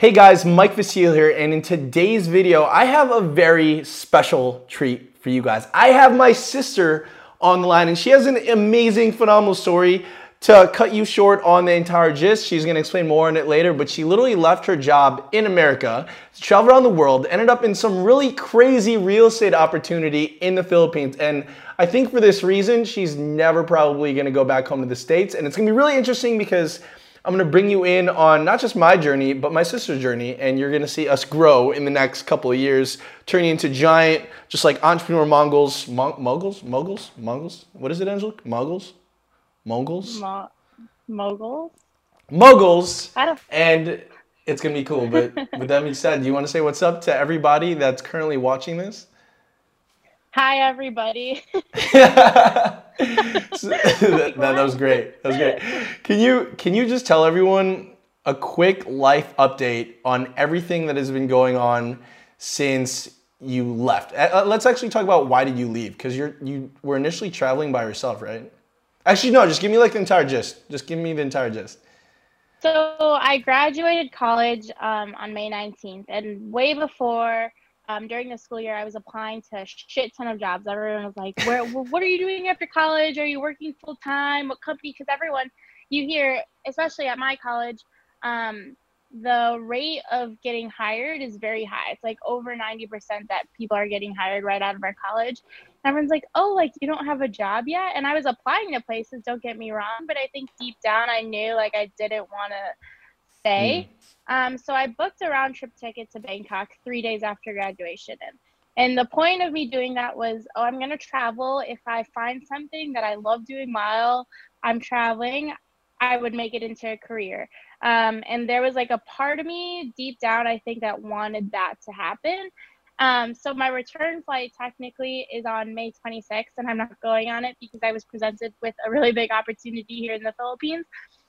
Hey guys, Mike Vasile here, and in today's video, I have a very special treat for you guys. I have my sister on the line, and she has an amazing, phenomenal story to cut you short on the entire gist. She's gonna explain more on it later, but she literally left her job in America, traveled around the world, ended up in some really crazy real estate opportunity in the Philippines. And I think for this reason, she's never probably gonna go back home to the States. And it's gonna be really interesting because I'm gonna bring you in on not just my journey, but my sister's journey, and you're gonna see us grow in the next couple of years, turning into giant, just like entrepreneur Mongols, Mon- moguls, moguls, moguls. What is it, Angelique? Moguls, moguls, Mo- moguls. moguls, I don't. and it's gonna be cool. But with that being said, do you want to say what's up to everybody that's currently watching this? Hi, everybody. So- that, that, that was great. That was great. Can you can you just tell everyone a quick life update on everything that has been going on since you left? Uh, uh, let's actually talk about why did you leave? Because you're you were initially traveling by yourself, right? Actually, no. Just give me like the entire gist. Just give me the entire gist. so I graduated college um, on May 19th, and way before, um, during the school year, I was applying to a shit ton of jobs. Everyone was like, "Where? What are you doing after college? Are you working full time? What company?" Because everyone, you hear, especially at my college, um, the rate of getting hired is very high. It's like over 90% that people are getting hired right out of our college. everyone's like, oh, like you don't have a job yet? And I was applying to places, don't get me wrong, but I think deep down I knew like I didn't want to stay. Um, so I booked a round trip ticket to Bangkok three days after graduation. And, and the point of me doing that was, oh, I'm going to travel. If I find something that I love doing while I'm traveling, I would make it into a career. Um, and there was like a part of me deep down, I think, that wanted that to happen. Um, so my return flight technically is on May 26th, and I'm not going on it because I was presented with a really big opportunity here in the Philippines.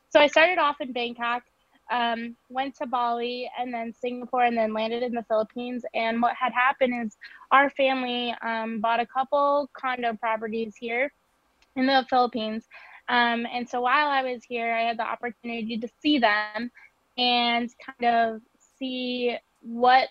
So I started off in Bangkok, um, went to Bali, and then Singapore, and then landed in the Philippines. And what had happened is our family um, bought a couple condo properties here in the Philippines. Um, and so while I was here, I had the opportunity to see them and kind of see what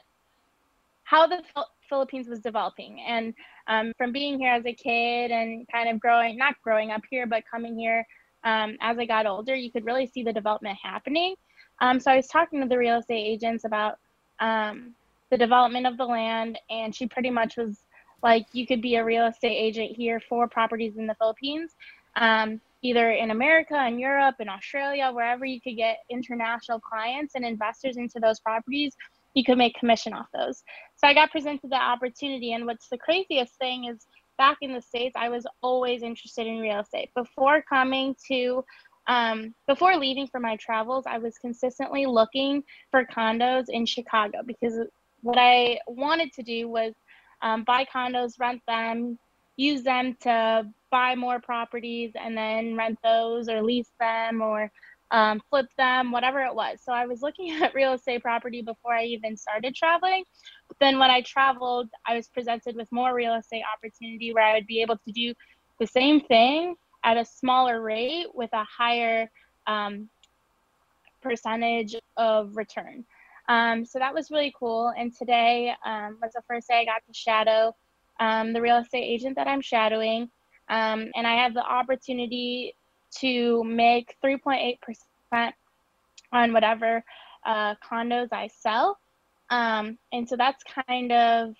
how the Philippines was developing. And um, from being here as a kid and kind of growing, not growing up here, but coming here um, as I got older, you could really see the development happening. Um, so I was talking to the real estate agents about um, the development of the land, and she pretty much was like, you could be a real estate agent here for properties in the Philippines, um, either in America, in Europe, in Australia, wherever you could get international clients and investors into those properties you could make commission off those. So I got presented the opportunity. And what's the craziest thing is back in the States, I was always interested in real estate. Before coming to, um, before leaving for my travels, I was consistently looking for condos in Chicago because what I wanted to do was um, buy condos, rent them, use them to buy more properties, and then rent those or lease them or um, flip them, whatever it was. So I was looking at real estate property before I even started traveling. But then when I traveled, I was presented with more real estate opportunity where I would be able to do the same thing at a smaller rate with a higher um, percentage of return. Um, so that was really cool. And today um, was the first day I got to shadow um, the real estate agent that I'm shadowing. Um, and I have the opportunity to make 3.8% on whatever uh, condos I sell. Um, and so that's kind of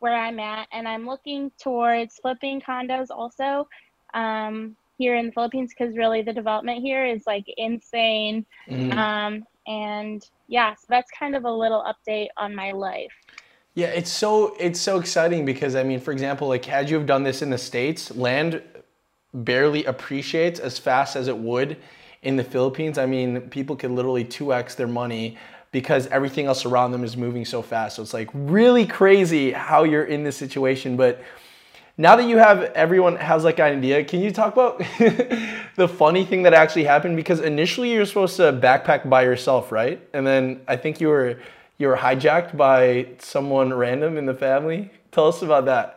where I'm at. And I'm looking towards flipping condos also um, here in the Philippines because really the development here is like insane. Mm. Um, and yeah, so that's kind of a little update on my life. Yeah, it's so it's so exciting because I mean, for example, like had you have done this in the states, land barely appreciates as fast as it would in the Philippines. I mean, people could literally 2x their money because everything else around them is moving so fast. So it's like really crazy how you're in this situation. But now that you have everyone has like an idea, can you talk about the funny thing that actually happened? Because initially you're supposed to backpack by yourself, right? And then I think you were you were hijacked by someone random in the family. Tell us about that.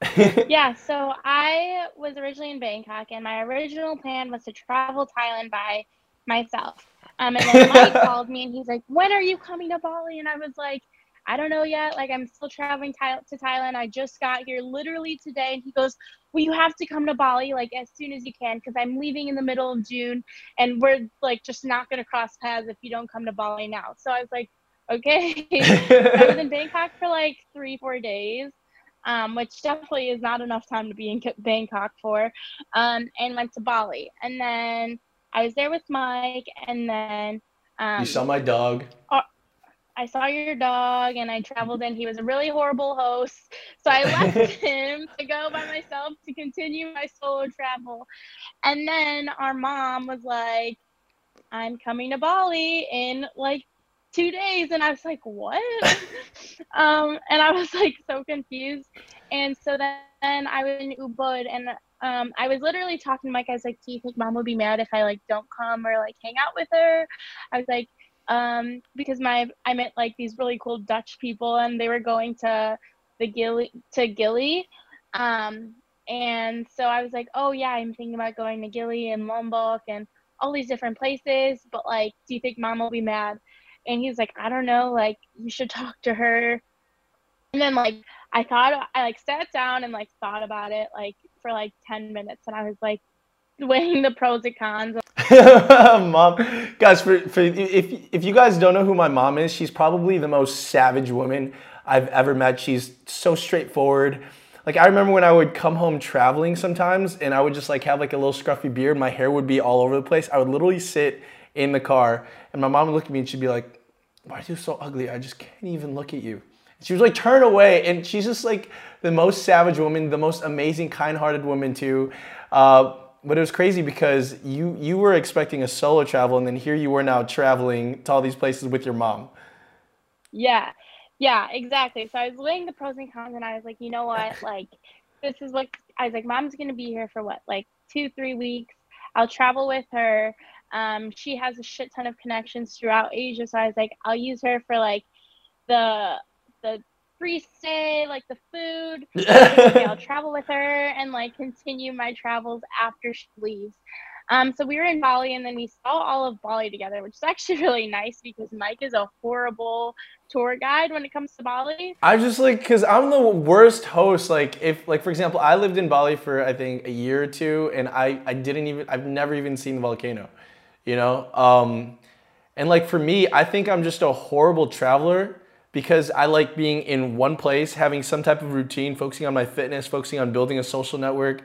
yeah, so I was originally in Bangkok, and my original plan was to travel Thailand by myself. Um, and then Mike called me and he's like, "When are you coming to Bali?" And I was like, "I don't know yet. Like I'm still traveling to Thailand. I just got here literally today." And he goes, "Well, you have to come to Bali like as soon as you can because I'm leaving in the middle of June, and we're like just not gonna cross paths if you don't come to Bali now." So I was like, "Okay." I was in Bangkok for like three, four days. Um, which definitely is not enough time to be in Bangkok for, um, and went to Bali. And then I was there with Mike, and then um, you saw my dog. Uh, I saw your dog, and I traveled, and he was a really horrible host. So I left him to go by myself to continue my solo travel. And then our mom was like, "I'm coming to Bali in like two days," and I was like, "What?" um, and I was like so confused. And so then I was in Ubud, and um, I was literally talking to Mike. I was like, "Do you think mom would be mad if I like don't come or like hang out with her?" I was like, um, because my I met like these really cool Dutch people, and they were going to the Gili to Gili, um, and so I was like, "Oh yeah, I'm thinking about going to Gili and Lombok and all these different places, but like, do you think mom will be mad?" And he's like, "I don't know. Like, you should talk to her." And then like I thought I like sat down and like thought about it like for like 10 minutes and I was like weighing the pros and cons. mom, guys, for, for if if you guys don't know who my mom is, she's probably the most savage woman I've ever met. She's so straightforward. Like I remember when I would come home traveling sometimes and I would just like have like a little scruffy beard, my hair would be all over the place. I would literally sit in the car and my mom would look at me and she'd be like, "Why are you so ugly? I just can't even look at you." She was like, turn away. And she's just like the most savage woman, the most amazing, kind hearted woman, too. Uh, but it was crazy because you you were expecting a solo travel and then here you were now traveling to all these places with your mom. Yeah. Yeah, exactly. So I was weighing the pros and cons and I was like, you know what? Like this is what I was like, mom's gonna be here for what, like two, three weeks. I'll travel with her. Um, she has a shit ton of connections throughout Asia. So I was like, I'll use her for like the the free stay, like the food. okay, I'll travel with her and like continue my travels after she leaves. Um, so we were in Bali and then we saw all of Bali together, which is actually really nice because Mike is a horrible tour guide when it comes to Bali. I just like because I'm the worst host. Like if like for example, I lived in Bali for I think a year or two, and I I didn't even I've never even seen the volcano, you know. Um, and like for me, I think I'm just a horrible traveler because I like being in one place, having some type of routine, focusing on my fitness, focusing on building a social network.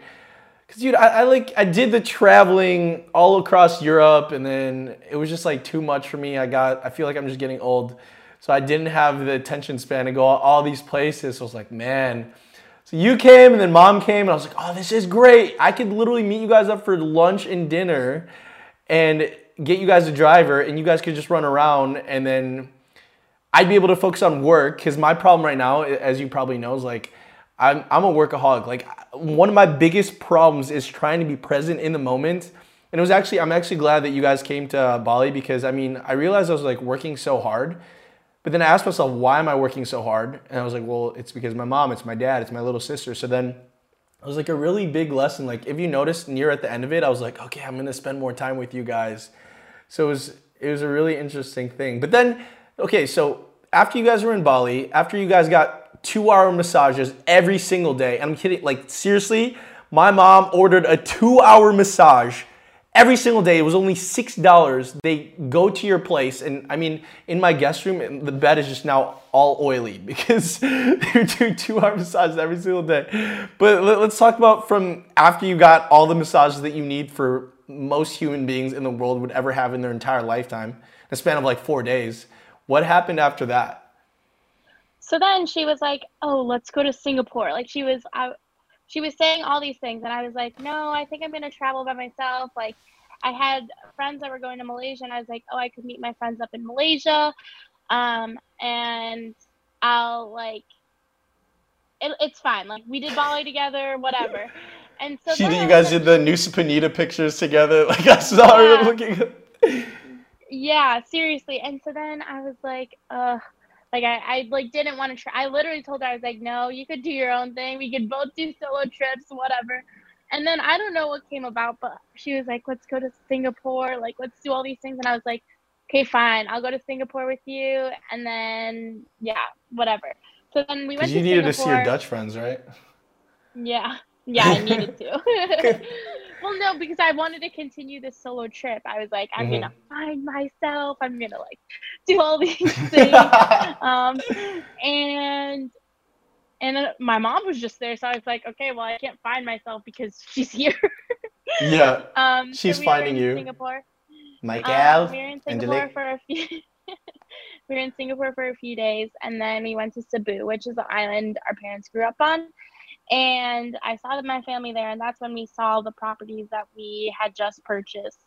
Cause dude, I, I, like I did the traveling all across Europe, and then it was just like too much for me. I got I feel like I'm just getting old, so I didn't have the attention span to go all, all these places. So I was like, man. So you came, and then mom came, and I was like, oh, this is great. I could literally meet you guys up for lunch and dinner, and get you guys a driver, and you guys could just run around, and then I'd be able to focus on work because my problem right now, as you probably know, is like I'm, I'm a workaholic. Like one of my biggest problems is trying to be present in the moment. And it was actually, I'm actually glad that you guys came to uh, Bali because I mean, I realized I was like working so hard. But then I asked myself, why am I working so hard? And I was like, well, it's because my mom, it's my dad, it's my little sister. So then it was like a really big lesson. Like if you noticed near at the end of it, I was like, okay, I'm gonna spend more time with you guys. So it was it was a really interesting thing. But then okay, so after you guys were in Bali, after you guys got two hour massages every single day, and I'm kidding, like seriously, my mom ordered a two hour massage every single day. It was only $6. They go to your place, and I mean, in my guest room, the bed is just now all oily because they're doing two hour massages every single day. But let's talk about from after you got all the massages that you need for most human beings in the world would ever have in their entire lifetime, a span of like four days. What happened after that? So then she was like, "Oh, let's go to Singapore." Like she was, I, she was saying all these things, and I was like, "No, I think I'm gonna travel by myself." Like, I had friends that were going to Malaysia, and I was like, "Oh, I could meet my friends up in Malaysia, um, and I'll like, it, it's fine. Like, we did Bali together, whatever." And so she, you guys did the Nusa Penida pictures together. Like I saw yeah. her looking. Yeah, seriously. And so then I was like, uh, like I, I like didn't want to try. I literally told her I was like, no, you could do your own thing. We could both do solo trips, whatever. And then I don't know what came about, but she was like, let's go to Singapore. Like, let's do all these things. And I was like, okay, fine, I'll go to Singapore with you, and then yeah, whatever. So then we went. You to needed Singapore. to see your Dutch friends, right? Yeah, yeah, I needed to. well, no, because I wanted to continue this solo trip. I was like, I'm Mhm. gonna find myself. I'm gonna like do all these things. um, and and my mom was just there, so I was like, okay, well, I can't find myself because she's here. yeah, um, so She's we were finding in you. Singapore. Michael. Um, we were in Singapore Angelique. for a few. we were in Singapore for a few days, and then we went to Cebu, which is the island our parents grew up on. And I saw my family there, and that's when we saw the properties that we had just purchased.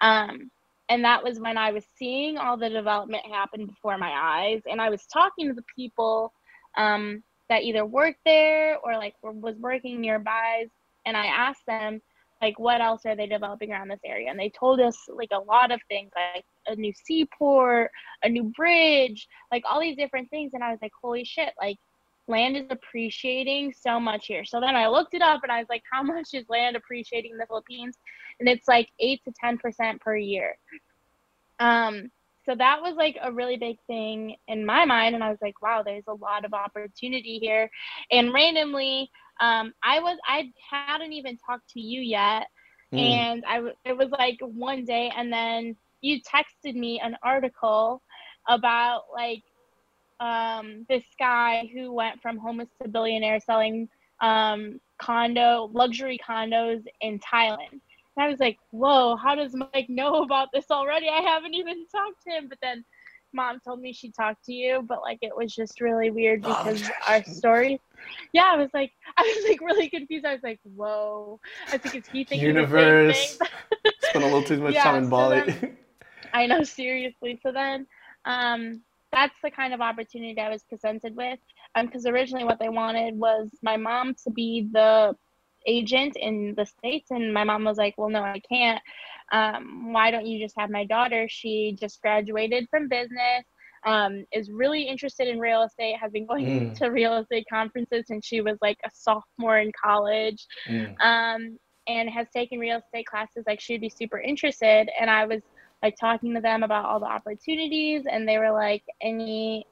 Um, and that was when I was seeing all the development happen before my eyes, and I was talking to the people um, that either worked there or like was working nearby, and I asked them like what else are they developing around this area and they told us like a lot of things like a new seaport a new bridge like all these different things and i was like holy shit like land is appreciating so much here. So then i looked it up and i was like how much is land appreciating in the philippines? And it's like 8 to 10 percent per year. Um so that was like a really big thing in my mind. And i was like wow there's a lot of opportunity here. And randomly um, I was I hadn't even talked to you yet, Mm. and I it was like one day, and then you texted me an article about like um, this guy who went from homeless to billionaire selling um, condo luxury condos in Thailand. And I was like, whoa, how does Mike know about this already? I haven't even talked to him. But then mom told me she talked to you, but like it was just really weird Oh, because yes. our story. Yeah, I was like, I was like really confused. I was like, whoa. I was like, is he thinking Universe. the same thing? Spent a little too much Yeah, time in so Bali. then- I know, seriously. So then, um, that's the kind of opportunity I was presented with. Um, because originally what they wanted was my mom to be the agent in the states, and my mom was like, "Well, no, I can't. Um, why don't you just have my daughter? She just graduated from business." Um, is really interested in real estate, has been going Mm. to real estate conferences since she was like a sophomore in college Mm. um, and has taken real estate classes. Like she'd be super interested. And I was like talking to them about all the opportunities, and they were like, any,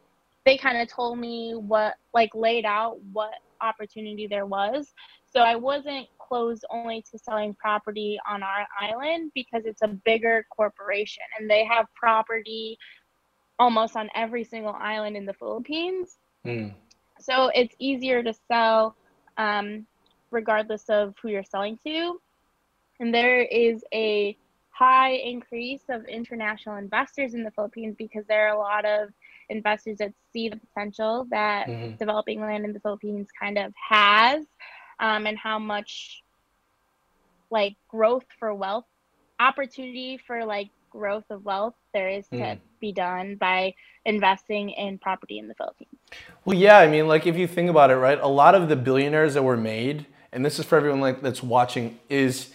they kind of told me what, like laid out what opportunity there was. So I wasn't closed only to selling property on our island because it's a bigger corporation and they have property almost on every single island in the Philippines. Mm. So it's easier to sell um, regardless of who you're selling to. And there is a high increase of international investors in the Philippines because there are a lot of investors that see the potential that Mhm. developing land in the Philippines kind of has um, and how much like growth for wealth opportunity for like growth of wealth there is to Mm. be done by investing in property in the Philippines. Well, yeah, I mean, like if you think about it, right? A lot of the billionaires that were made, and this is for everyone like that's watching, is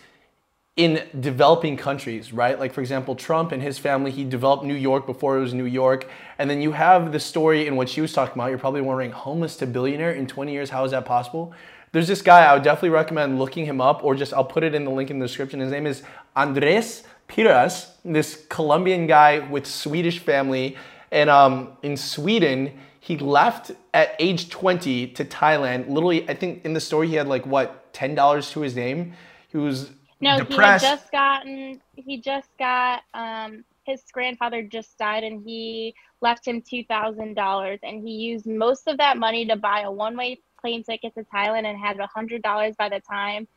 in developing countries, right? Like for example, Trump and his family, he developed New York before it was New York, and then you have the story in what she was talking about. You're probably wondering, homeless to billionaire in 20 years, how is that possible? There's this guy, I would definitely recommend looking him up, or just I'll put it in the link in the description. His name is Andres Piras, this Colombian guy with Swedish family, and um, in Sweden, he left at age 20 to Thailand. Literally, I think in the story he had like what ten dollars to his name. He was No, depressed. he had just gotten. He just got. Um, his grandfather just died, and he left him two thousand dollars, and he used most of that money to buy a one-way plane ticket to Thailand, and had a hundred dollars by the time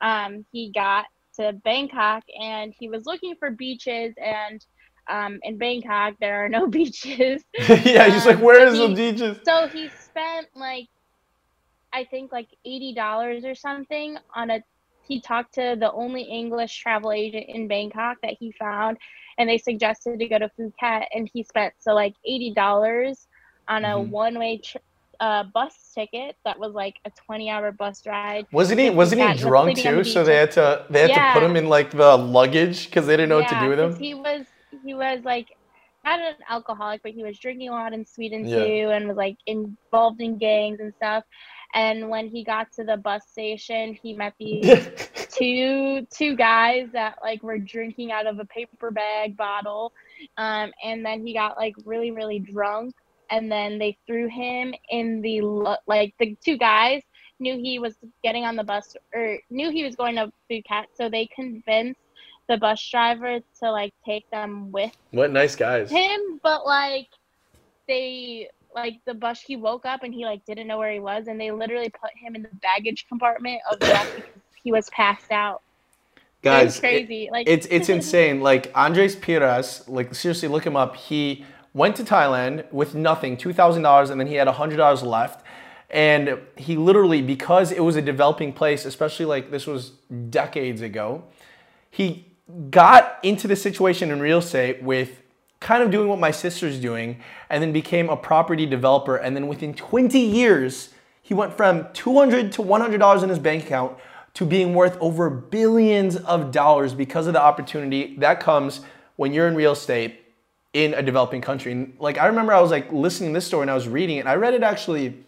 um, he got to Bangkok, and he was looking for beaches, and um, in Bangkok there are no beaches. yeah, he's like, Um, where the he- beaches? So he spent like, I think like eighty dollars or something on a. He talked to the only English travel agent in Bangkok that he found, and they suggested to go to Phuket, and he spent so like eighty dollars on a Mhm. one-way tr- uh, bus ticket that was like a twenty-hour bus ride. Wasn't he? Wasn't he Phuket, drunk too? the So they had to they had to put him in like the luggage because they didn't know what to do with him. He was he was like not an alcoholic, but he was drinking a lot in Sweden Yeah. too, and was like involved in gangs and stuff. And when he got to the bus station, he met these two two guys that like were drinking out of a paper bag bottle, Um, and then he got like really, really drunk. And then they threw him in the, like, the two guys knew he was getting on the bus or knew he was going to Phuket. So they convinced the bus driver to like take them with what nice guys him but like they like the bus he woke up and he like didn't know where he was and they literally put him in the baggage compartment of the bus because he was passed out. Guys it's crazy it, like it's it's insane. Like andres pires like seriously look him up. He went to thailand with nothing $2000 and then he had $100 left. And he literally because it was a developing place especially like this was decades ago he got into the situation in real estate with kind of doing what my sister's doing and then became a property developer and then within 20 years he went from 200 to $100 in his bank account to being worth over billions of dollars because of the opportunity that comes when you're in real estate in a developing country. And like I remember I was like listening to this story and I was reading it I read it actually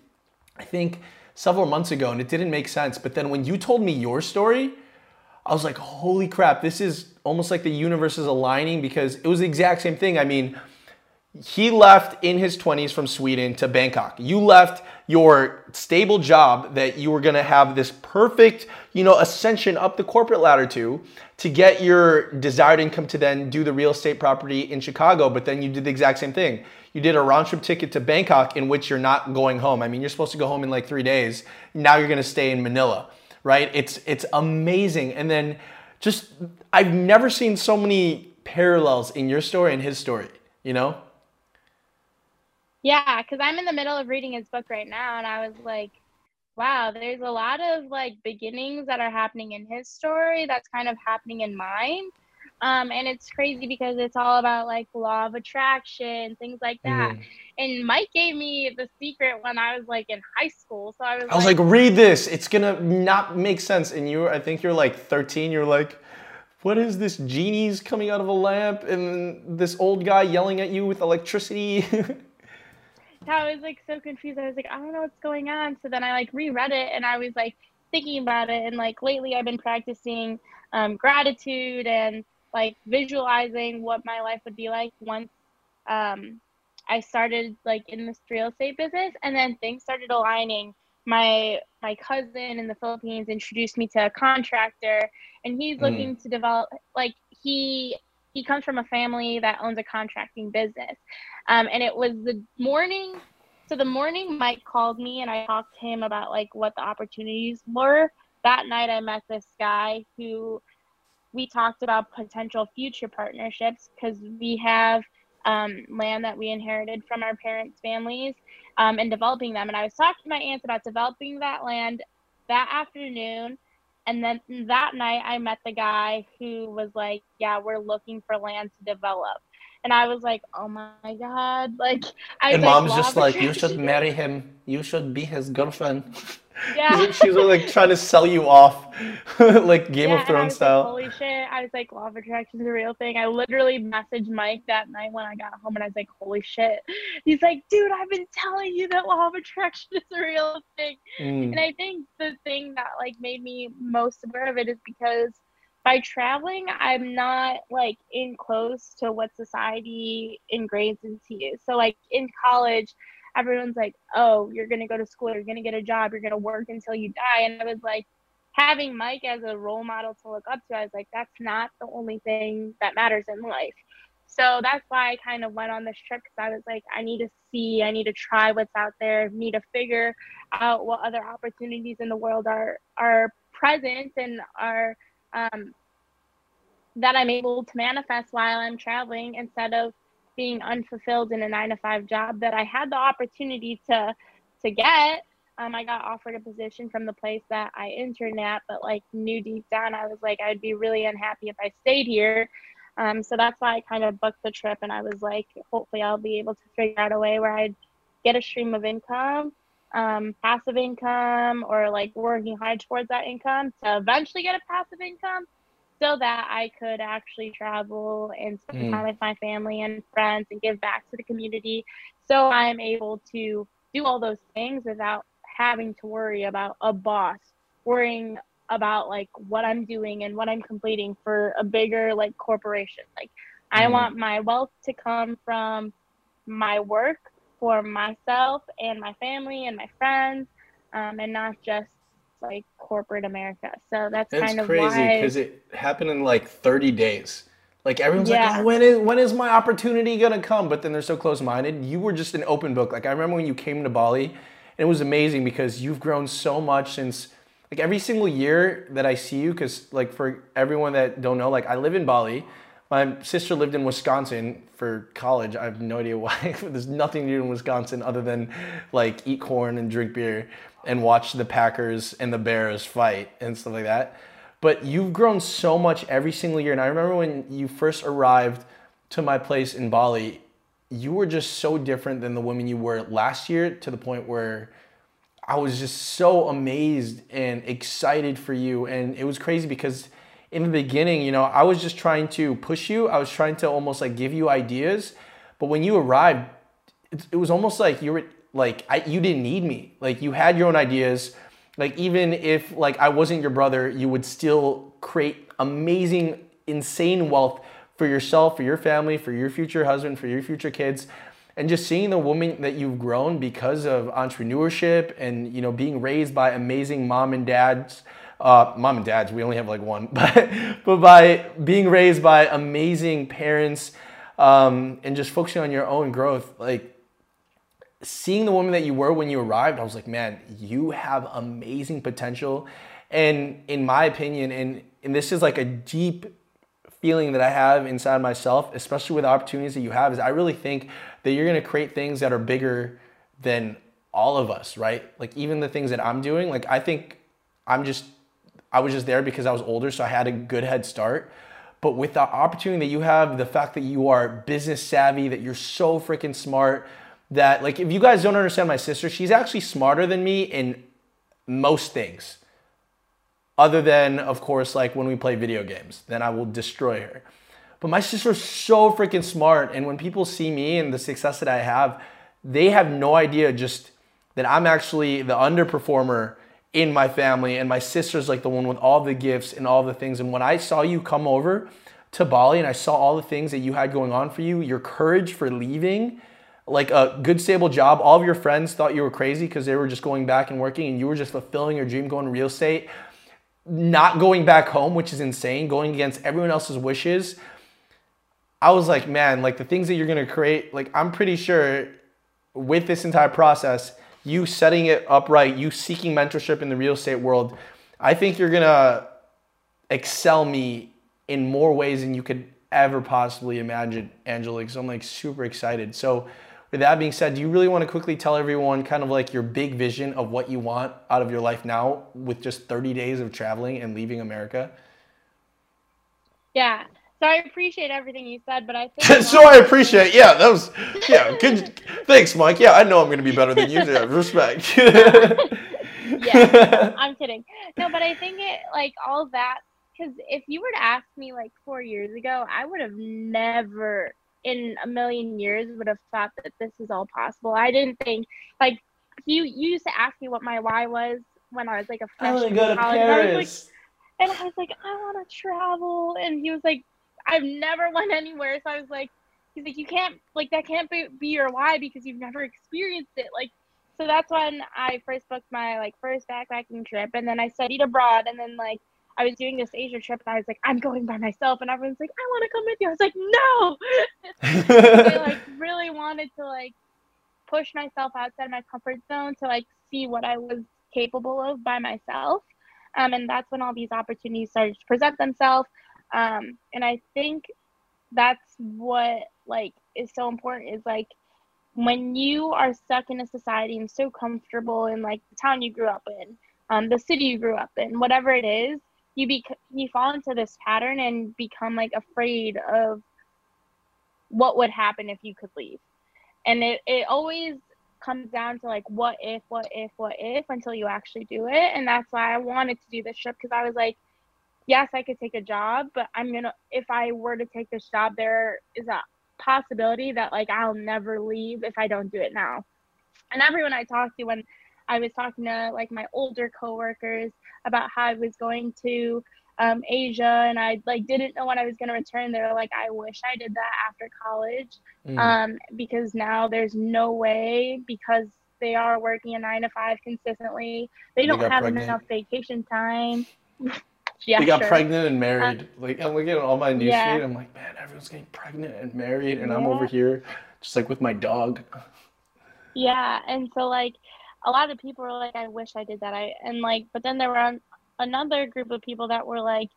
I think several months ago and it didn't make sense. But then when you told me your story, I was like, holy crap, this is almost like the universe is aligning because it was the exact same thing. I mean, he left in his 20s from Sweden to Bangkok. You left your stable job that you were going to have this perfect, you know, ascension up the corporate ladder to to get your desired income to then do the real estate property in Chicago, but then you did the exact same thing. You did a round trip ticket to Bangkok in which you're not going home. I mean, you're supposed to go home in like 3 days. Now you're going to stay in Manila, right? It's it's amazing. And then just I've never seen so many parallels in your story and his story, you know? Yeah, because I'm in the middle of reading his book right now, and I was like, wow, there's a lot of like beginnings that are happening in his story that's kind of happening in mine. Um, and it's crazy because it's all about like law of attraction, things like that. Mm-hmm. And Mike gave me the secret when I was like in high school. So I was I was like, like read this. It's gonna not make sense. And you I think you're like 13, you're like, what is this genies coming out of a lamp and this old guy yelling at you with electricity? I was like so confused. I was like, I don't know what's going on. So then I like reread it and I was like thinking about it. And like lately I've been practicing um, gratitude and like visualizing what my life would be like once um, I started like in this real estate business. And then things started aligning. My my cousin in the Philippines introduced me to a contractor, and he's mm. looking mm. to develop like he he comes from a family that owns a contracting business. Um, and it was the morning. So the morning Mike called me and I talked to him about like what the opportunities were. That night I met this guy who we talked about potential future partnerships because we have um, land that we inherited from our parents' families um, and developing them. And I was talking to my aunts about developing that land that afternoon. And then that night, I met the guy who was like, Yeah, we're looking for land to develop. And I was like, Oh my God. Like, I And mom's just like, You should marry him. You should be his girlfriend. Yeah. She's like trying to sell you off, like Game yeah, of Thrones style. Like, Holy shit! I was like, law of attraction is a real thing. I literally messaged Mike that night when I got home, and I was like, holy shit. He's like, dude, I've been telling you that law of attraction is a real thing. Mm. And I think the thing that like made me most aware of it is because by traveling, I'm not like in close to what society ingrains into you. So like in college everyone's like, oh, you're to go to school, you're to get a job, you're to work until you die. And I was like, having Mike as a role model to look up to, I was like, that's not the only thing that matters in life. So that's why I kind of went on this trip because I was like, I need to see, I need to try what's out there, need to figure out what other opportunities in the world are are present and are um, that I'm able to manifest while I'm traveling instead of being unfulfilled in a nine to five job that I had the opportunity to to get. Um, I got offered a position from the place that I interned at, but like knew deep down I was like I'd be really unhappy if I stayed here. Um, so that's why I kind of booked the trip, and I was like, hopefully I'll be able to figure out a way where I'd get a stream of income, um, passive income, or like working hard towards that income to eventually get a passive income so that I could actually travel and spend mm. time with my family and friends and give back to the community. So I'm able to do all those things without having to worry about a boss, worrying about like what I'm doing and what I'm completing for a bigger like corporation. Like I want my wealth to come from my work for myself and my family and my friends, um, and not just like corporate America. So that's It's kind of crazy why. because it happened in like 30 days. Like everyone's Yeah. like, oh, when is when is my opportunity gonna come? But then they're so close minded. You were just an open book. Like I remember when you came to Bali, and it was amazing because you've grown so much since like every single year that I see you. Because like for everyone that don't know, like I live in Bali. My sister lived in Wisconsin for college. I have no idea why. There's nothing to do in Wisconsin other than like eat corn and drink beer and watch the Packers and the Bears fight and stuff like that. But you've grown so much every single year. And I remember when you first arrived to my place in Bali, you were just so different than the women you were last year to the point where I was just so amazed and excited for you. And it was crazy because in the beginning, you know, I was just trying to push you. I was trying to almost like give you ideas. But when you arrived, it, it was almost like you were like I, you didn't need me. Like you had your own ideas. Like even if like I wasn't your brother, you would still create amazing, insane wealth for yourself, for your family, for your future husband, for your future kids. And just seeing the woman that you've grown because of entrepreneurship and you know being raised by amazing mom and dads, uh, mom and dads. We only have like one, but but by being raised by amazing parents um, and just focusing on your own growth, like seeing the woman that you were when you arrived, I was like, man, you have amazing potential. And in my opinion, and, and this is like a deep feeling that I have inside myself, especially with opportunities that you have, is I really think that you're gonna create things that are bigger than all of us, right? Like even the things that I'm doing, like I think I'm just, I was just there because I was older, so I had a good head start. But with the opportunity that you have, the fact that you are business savvy, that you're so freaking smart, that like if you guys don't understand my sister, she's actually smarter than me in most things. Other than, of course, like when we play video games, then I will destroy her. But my sister's so freaking smart, and when people see me and the success that I have, they have no idea just that I'm actually the underperformer in my family, and my sister's like the one with all the gifts and all the things. And when I saw you come over to Bali and I saw all the things that you had going on for you, your courage for leaving, like a good stable job. All of your friends thought you were crazy because they were just going back and working, and you were just fulfilling your dream, going to real estate, not going back home, which is insane, going against everyone else's wishes. I was like, man, like the things that you're gonna create, like I'm pretty sure with this entire process, you setting it up right, you seeking mentorship in the real estate world, I think you're gonna excel me in more ways than you could ever possibly imagine, Angelique. So I'm like super excited. So with that being said, do you really want to quickly tell everyone kind of like your big vision of what you want out of your life now with just 30 days of traveling and leaving America? Yeah. So I appreciate everything you said, but I think so I appreciate. Yeah, that was. Yeah, good. Thanks, Mike. Yeah, I know I'm gonna be better than you. Yeah, respect. yeah, I'm kidding. No, but I think it like all that because if you were to ask me like four years ago, I would have never in a million years would have thought that this is all possible. I didn't think like you you used to ask me what my why was when I was like a I want freshman to go in to college. and I was like, Paris. and I was like, I want to travel. And he was like, I've never went anywhere. So I was like, he's like, you can't, like, that can't be, be your why because you've never experienced it. Like, so that's when I first booked my, like, first backpacking trip. And then I studied abroad. And then, like, I was doing this Asia trip and I was like, I'm going by myself. And everyone's like, I want to come with you. I was like, no. I, like, really wanted to, like, push myself outside my comfort zone to, like, see what I was capable of by myself. Um, and that's when all these opportunities started to present themselves. Um, and I think that's what like is so important is like when you are stuck in a society and so comfortable in like the town you grew up in, um, the city you grew up in, whatever it is, you be you fall into this pattern and become like afraid of what would happen if you could leave. And it, it always comes down to like what if, what if, what if until you actually do it. And that's why I wanted to do this trip because I was like, yes, I could take a job, but I'm gonna if I were to take this job, there is a possibility that like I'll never leave if I don't do it now. And everyone I talked to when I was talking to like my older coworkers about how I was going to um, Asia, and I like didn't know when I was gonna return. They were like, I wish I did that after college, mm. um, because now there's no way because they are working a nine to five consistently. They, they don't have pregnant. enough vacation time. yeah, they got sure. pregnant and married. Uh, like I'm looking at all my news yeah. feed. I'm like, man, everyone's getting pregnant and married, and yeah. I'm over here just like with my dog. Yeah, and so like a lot of people were like, I wish I did that. I and like, but then there were another group of people that were like,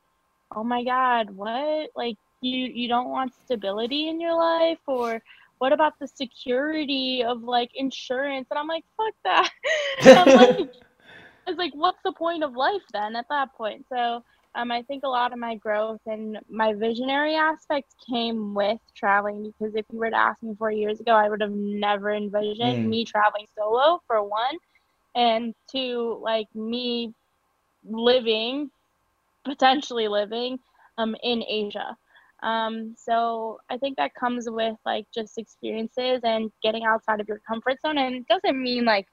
oh my god, what? Like you you don't want stability in your life or what about the security of like insurance? And I'm like, fuck that. I'm like, it's like, what's the point of life then at that point? So um, I think a lot of my growth and my visionary aspect came with traveling because if you were to ask me four years ago, I would have never envisioned mm. me traveling solo for one, and two, like me living, potentially living, um, in Asia. Um, so I think that comes with like just experiences and getting outside of your comfort zone, and it doesn't mean like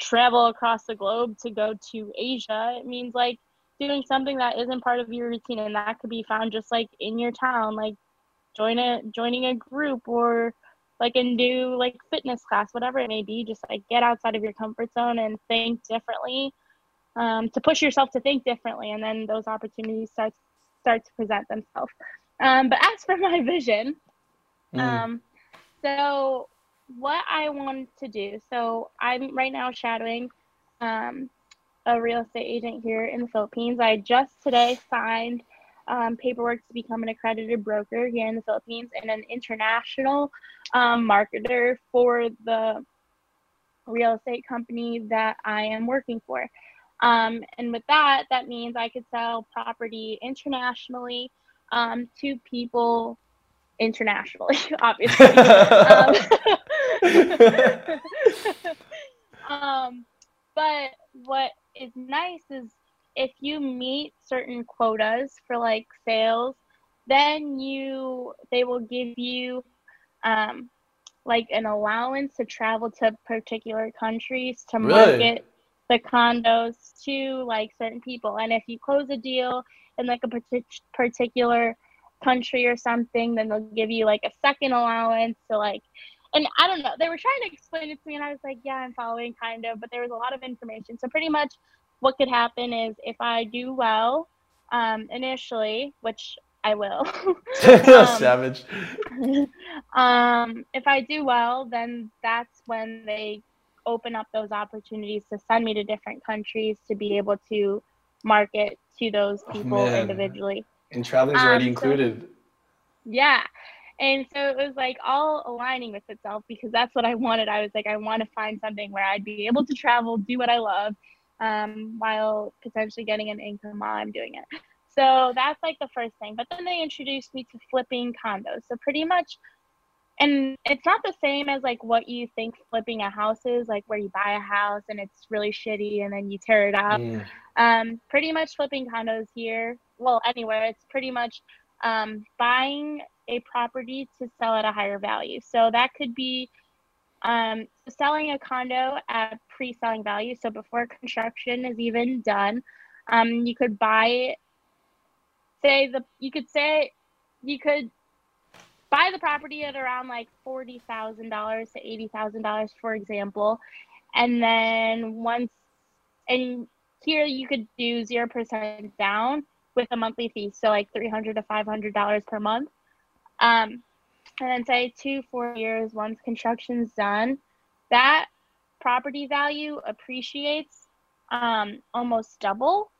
travel across the globe to go to Asia. It means like doing something that isn't part of your routine and that could be found just like in your town like join a joining a group or like a new like fitness class whatever it may be just like get outside of your comfort zone and think differently um, to push yourself to think differently and then those opportunities start start to present themselves um, but as for my vision mm. um, so what i wanted to do so i'm right now shadowing um, a real estate agent here in the Philippines. I just today signed um, paperwork to become an accredited broker here in the Philippines and an international um, marketer for the real estate company that I am working for. Um, and with that, that means I could sell property internationally um, to people internationally, obviously. Um, um, but what is nice is if you meet certain quotas for like sales, then you they will give you um, like an allowance to travel to particular countries to really? market the condos to like certain people. And if you close a deal in like a partic- particular country or something, then they'll give you like a second allowance to like and I don't know. They were trying to explain it to me, and I was like, "Yeah, I'm following, kind of." But there was a lot of information. So pretty much, what could happen is if I do well um, initially, which I will. um, Savage. um, if I do well, then that's when they open up those opportunities to send me to different countries to be able to market to those oh, people oh, individually. And traveling's already um, included. Yeah. And so it was like all aligning with itself because that's what I wanted. I was like, I want to find something where I'd be able to travel, do what I love, um, while potentially getting an income while I'm doing it. So that's like the first thing. But then they introduced me to flipping condos. So pretty much, and it's not the same as like what you think flipping a house is, like where you buy a house and it's really shitty and then you tear it up. Mm. Um, pretty much flipping condos here, well, anywhere, it's pretty much um, buying a property to sell at a higher value. So that could be um, selling a condo at pre-selling value. So before construction is even done, um, you could buy, say the you could say you could buy the property at around like forty thousand dollars to eighty thousand dollars, for example, and then once and here you could do zero percent down with a monthly fee, so like three hundred to five hundred dollars per month. Um, and then say two, four years once construction's done, that property value appreciates um, almost double.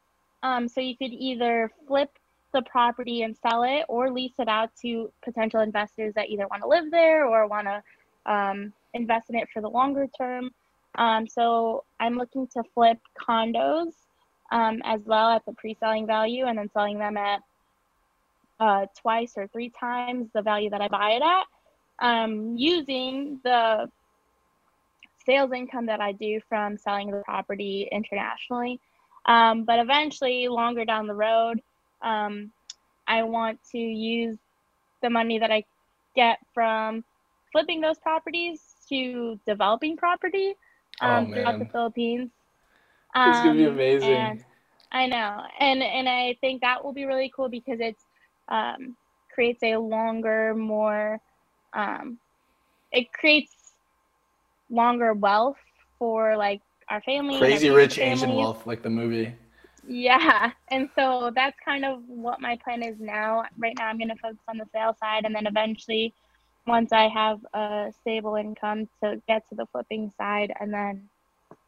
Um, so you could either flip the property and sell it or lease it out to potential investors that either want to live there or want to um, invest in it for the longer term. Um, so I'm looking to flip condos um, as well at the pre-selling value and then selling them at uh, twice or three times the value that I buy it at um, using the sales income that I do from selling the property internationally. Um, but eventually, longer down the road, um, I want to use the money that I get from flipping those properties to developing property oh, um, oh, throughout the Philippines. It's gonna be um, amazing. I know, and and I think that will be really cool because it's um, creates a longer, more um, it creates longer wealth for like our family. Crazy Rich Asian Wealth, like the movie. Yeah, and so that's kind of what my plan is now. Right now, I'm going to focus on the sales side, and then eventually, once I have a stable income, to get to the flipping side, and then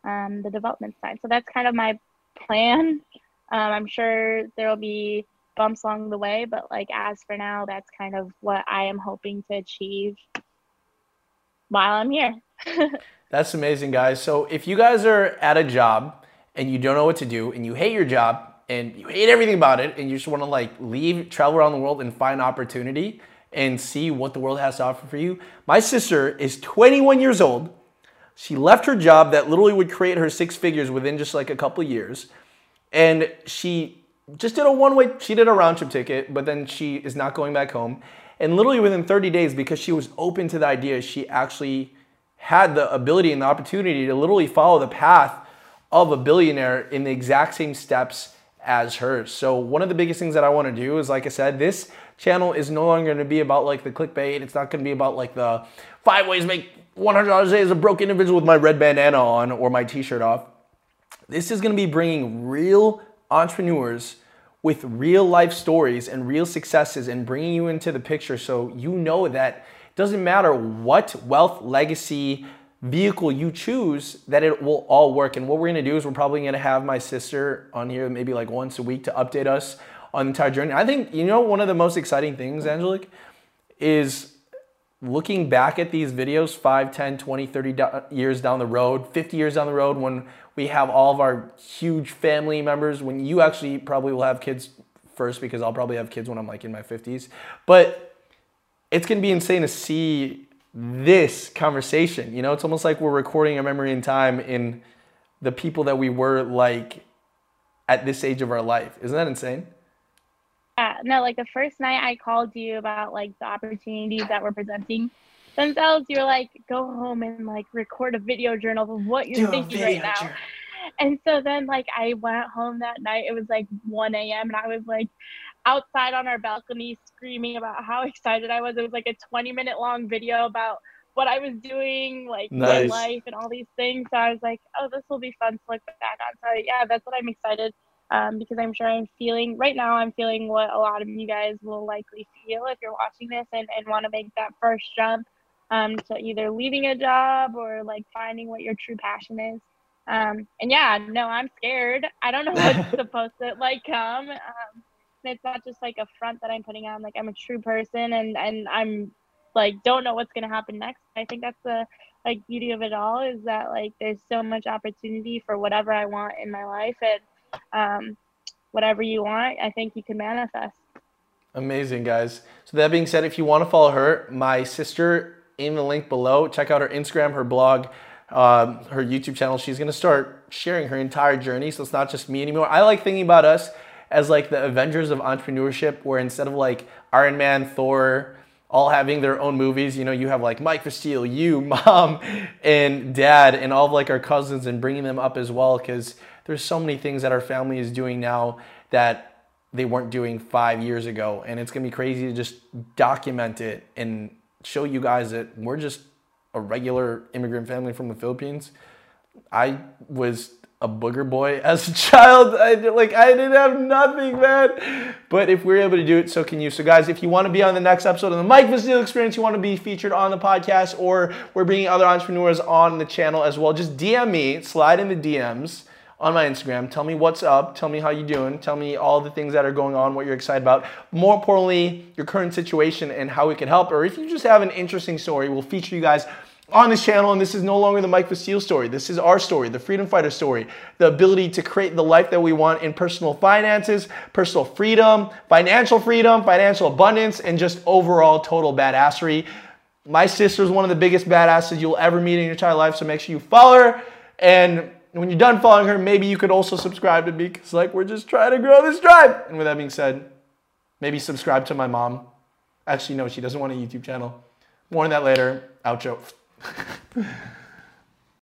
um, the development side. So that's kind of my plan. Um, I'm sure there will be bumps along the way, but like as for now, that's kind of what I am hoping to achieve while I'm here. that's amazing, guys. So if you guys are at a job and you don't know what to do and you hate your job and you hate everything about it and you just want to like leave, travel around the world and find opportunity and see what the world has to offer for you, my sister is 21 years old. She left her job that literally would create her six figures within just like a couple years. And she just did a one way, she did a round trip ticket, but then she is not going back home. And literally within 30 days, because she was open to the idea, she actually had the ability and the opportunity to literally follow the path of a billionaire in the exact same steps as hers. So one of the biggest things that I want to do is, like I said, this channel is no longer going to be about like the clickbait. It's not going to be about like the five ways make $100 a day as a broke individual with my red bandana on or my t-shirt off. This is going to be bringing real entrepreneurs with real life stories and real successes and bringing you into the picture so you know that it doesn't matter what wealth legacy vehicle you choose that it will all work. And what we're gonna do is we're probably gonna have my sister on here maybe like once a week to update us on the entire journey. I think, you know, one of the most exciting things, Angelique, is looking back at these videos 5, 10, 20, 30 do- years down the road, 50 years down the road when we have all of our huge family members, when you actually probably will have kids first because I'll probably have kids when I'm like in my 50s. But it's gonna be insane to see this conversation. You know, it's almost like we're recording a memory in time in the people that we were like at this age of our life. Isn't that insane? Yeah, no, like the first night I called you about like the opportunities that were presenting themselves, you were like, go home and like record a video journal of what you're Do thinking right now. Journal. And so then like I went home that night, it was like 1 a.m. and I was like, outside on our balcony screaming about how excited I was. It was like a 20 minute long video about what I was doing, like nice. my life and all these things. So I was like, oh, this will be fun to look back on. So yeah, that's what I'm excited um, because I'm sure I'm feeling right now. I'm feeling what a lot of you guys will likely feel if you're watching this and, and want to make that first jump um, to either leaving a job or like finding what your true passion is. Um, and yeah, no, I'm scared. I don't know what's supposed to like come. Um, it's not just like a front that I'm putting on. Like I'm a true person, and and I'm like don't know what's gonna happen next. I think that's the like beauty of it all is that like there's so much opportunity for whatever I want in my life, and um, whatever you want, I think you can manifest. Amazing, guys. So that being said, if you want to follow her, my sister in the link below, check out her Instagram, her blog. Um, her YouTube channel. She's gonna start sharing her entire journey, so it's not just me anymore. I like thinking about us as like the Avengers of entrepreneurship, where instead of like Iron Man, Thor, all having their own movies, you know, you have like Mike Steele, you, mom, and dad, and all of like our cousins, and bringing them up as well, because there's so many things that our family is doing now that they weren't doing five years ago, and it's gonna be crazy to just document it and show you guys that we're just a regular immigrant family from the Philippines. I was a booger boy as a child. I like I didn't have nothing, man. But if we're able to do it, so can you. So guys, if you want to be on the next episode of the Mike Vestil Experience, you want to be featured on the podcast, or we're bringing other entrepreneurs on the channel as well, just DM me, slide in the DMs on my Instagram. Tell me what's up. Tell me how you're doing. Tell me all the things that are going on, what you're excited about. More importantly, your current situation and how we can help. Or if you just have an interesting story, we'll feature you guys on this channel, and this is no longer the Mike Vestil story. This is our story, the freedom fighter story, the ability to create the life that we want in personal finances, personal freedom, financial freedom, financial abundance, and just overall total badassery. My sister is one of the biggest badasses you'll ever meet in your entire life, so make sure you follow her. And when you're done following her, maybe you could also subscribe to me because, like, we're just trying to grow this tribe. And with that being said, maybe subscribe to my mom. Actually, no, she doesn't want a YouTube channel. More on that later. Outro.